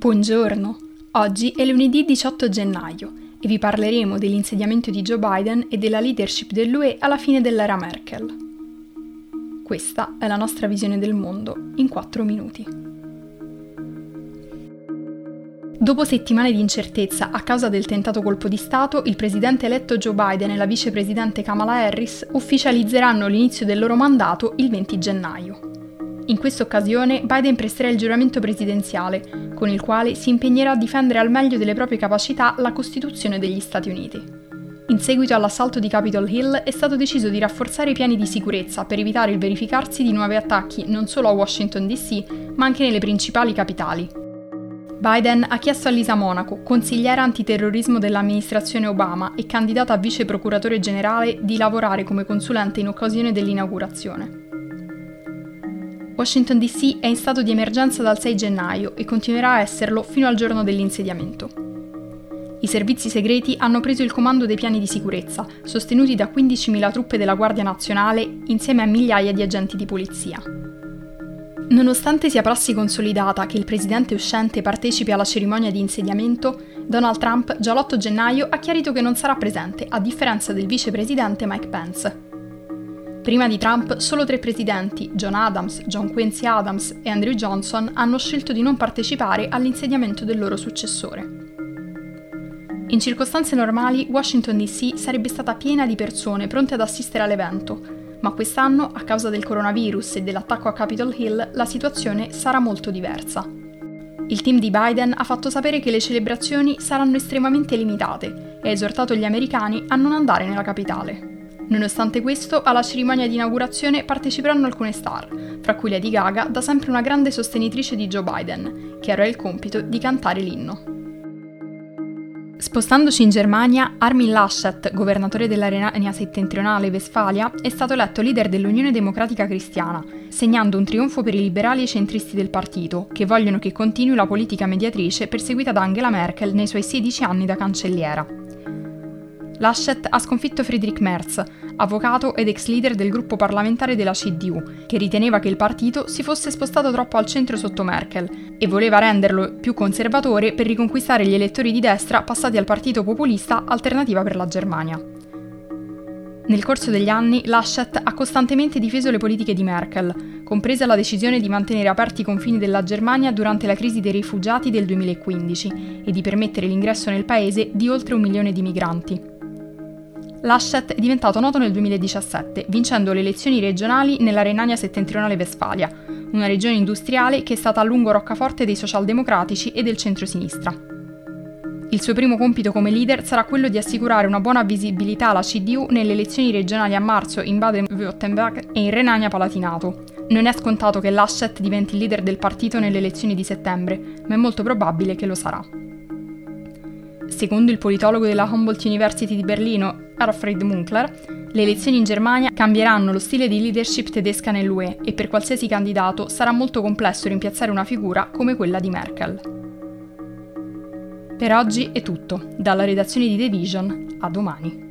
Buongiorno, oggi è lunedì 18 gennaio e vi parleremo dell'insediamento di Joe Biden e della leadership dell'UE alla fine dell'era Merkel. Questa è la nostra visione del mondo in 4 minuti. Dopo settimane di incertezza a causa del tentato colpo di Stato, il presidente eletto Joe Biden e la vicepresidente Kamala Harris ufficializzeranno l'inizio del loro mandato il 20 gennaio. In questa occasione Biden presterà il giuramento presidenziale, con il quale si impegnerà a difendere al meglio delle proprie capacità la Costituzione degli Stati Uniti. In seguito all'assalto di Capitol Hill è stato deciso di rafforzare i piani di sicurezza per evitare il verificarsi di nuovi attacchi non solo a Washington DC, ma anche nelle principali capitali. Biden ha chiesto a Lisa Monaco, consigliera antiterrorismo dell'amministrazione Obama e candidata a vice procuratore generale, di lavorare come consulente in occasione dell'inaugurazione. Washington DC è in stato di emergenza dal 6 gennaio e continuerà a esserlo fino al giorno dell'insediamento. I servizi segreti hanno preso il comando dei piani di sicurezza, sostenuti da 15.000 truppe della Guardia Nazionale insieme a migliaia di agenti di polizia. Nonostante sia prassi consolidata che il presidente uscente partecipi alla cerimonia di insediamento, Donald Trump già l'8 gennaio ha chiarito che non sarà presente, a differenza del vicepresidente Mike Pence. Prima di Trump, solo tre presidenti, John Adams, John Quincy Adams e Andrew Johnson, hanno scelto di non partecipare all'insediamento del loro successore. In circostanze normali, Washington DC sarebbe stata piena di persone pronte ad assistere all'evento, ma quest'anno, a causa del coronavirus e dell'attacco a Capitol Hill, la situazione sarà molto diversa. Il team di Biden ha fatto sapere che le celebrazioni saranno estremamente limitate e ha esortato gli americani a non andare nella capitale. Nonostante questo, alla cerimonia di inaugurazione parteciperanno alcune star, fra cui Lady Gaga, da sempre una grande sostenitrice di Joe Biden, che avrà il compito di cantare l'inno. Spostandoci in Germania, Armin Laschet, governatore della Renania settentrionale Westfalia, è stato eletto leader dell'Unione Democratica Cristiana, segnando un trionfo per i liberali e centristi del partito, che vogliono che continui la politica mediatrice perseguita da Angela Merkel nei suoi 16 anni da cancelliera. Laschet ha sconfitto Friedrich Merz, avvocato ed ex leader del gruppo parlamentare della CDU, che riteneva che il partito si fosse spostato troppo al centro sotto Merkel e voleva renderlo più conservatore per riconquistare gli elettori di destra passati al partito populista Alternativa per la Germania. Nel corso degli anni, Laschet ha costantemente difeso le politiche di Merkel, compresa la decisione di mantenere aperti i confini della Germania durante la crisi dei rifugiati del 2015 e di permettere l'ingresso nel paese di oltre un milione di migranti. Laschet è diventato noto nel 2017, vincendo le elezioni regionali nella Renania settentrionale Westfalia, una regione industriale che è stata a lungo roccaforte dei socialdemocratici e del centro-sinistra. Il suo primo compito come leader sarà quello di assicurare una buona visibilità alla CDU nelle elezioni regionali a marzo in Baden-Württemberg e in Renania-Palatinato. Non è scontato che Laschet diventi leader del partito nelle elezioni di settembre, ma è molto probabile che lo sarà. Secondo il politologo della Humboldt University di Berlino, Alfred Munkler, le elezioni in Germania cambieranno lo stile di leadership tedesca nell'UE e per qualsiasi candidato sarà molto complesso rimpiazzare una figura come quella di Merkel. Per oggi è tutto, dalla redazione di The Vision a domani.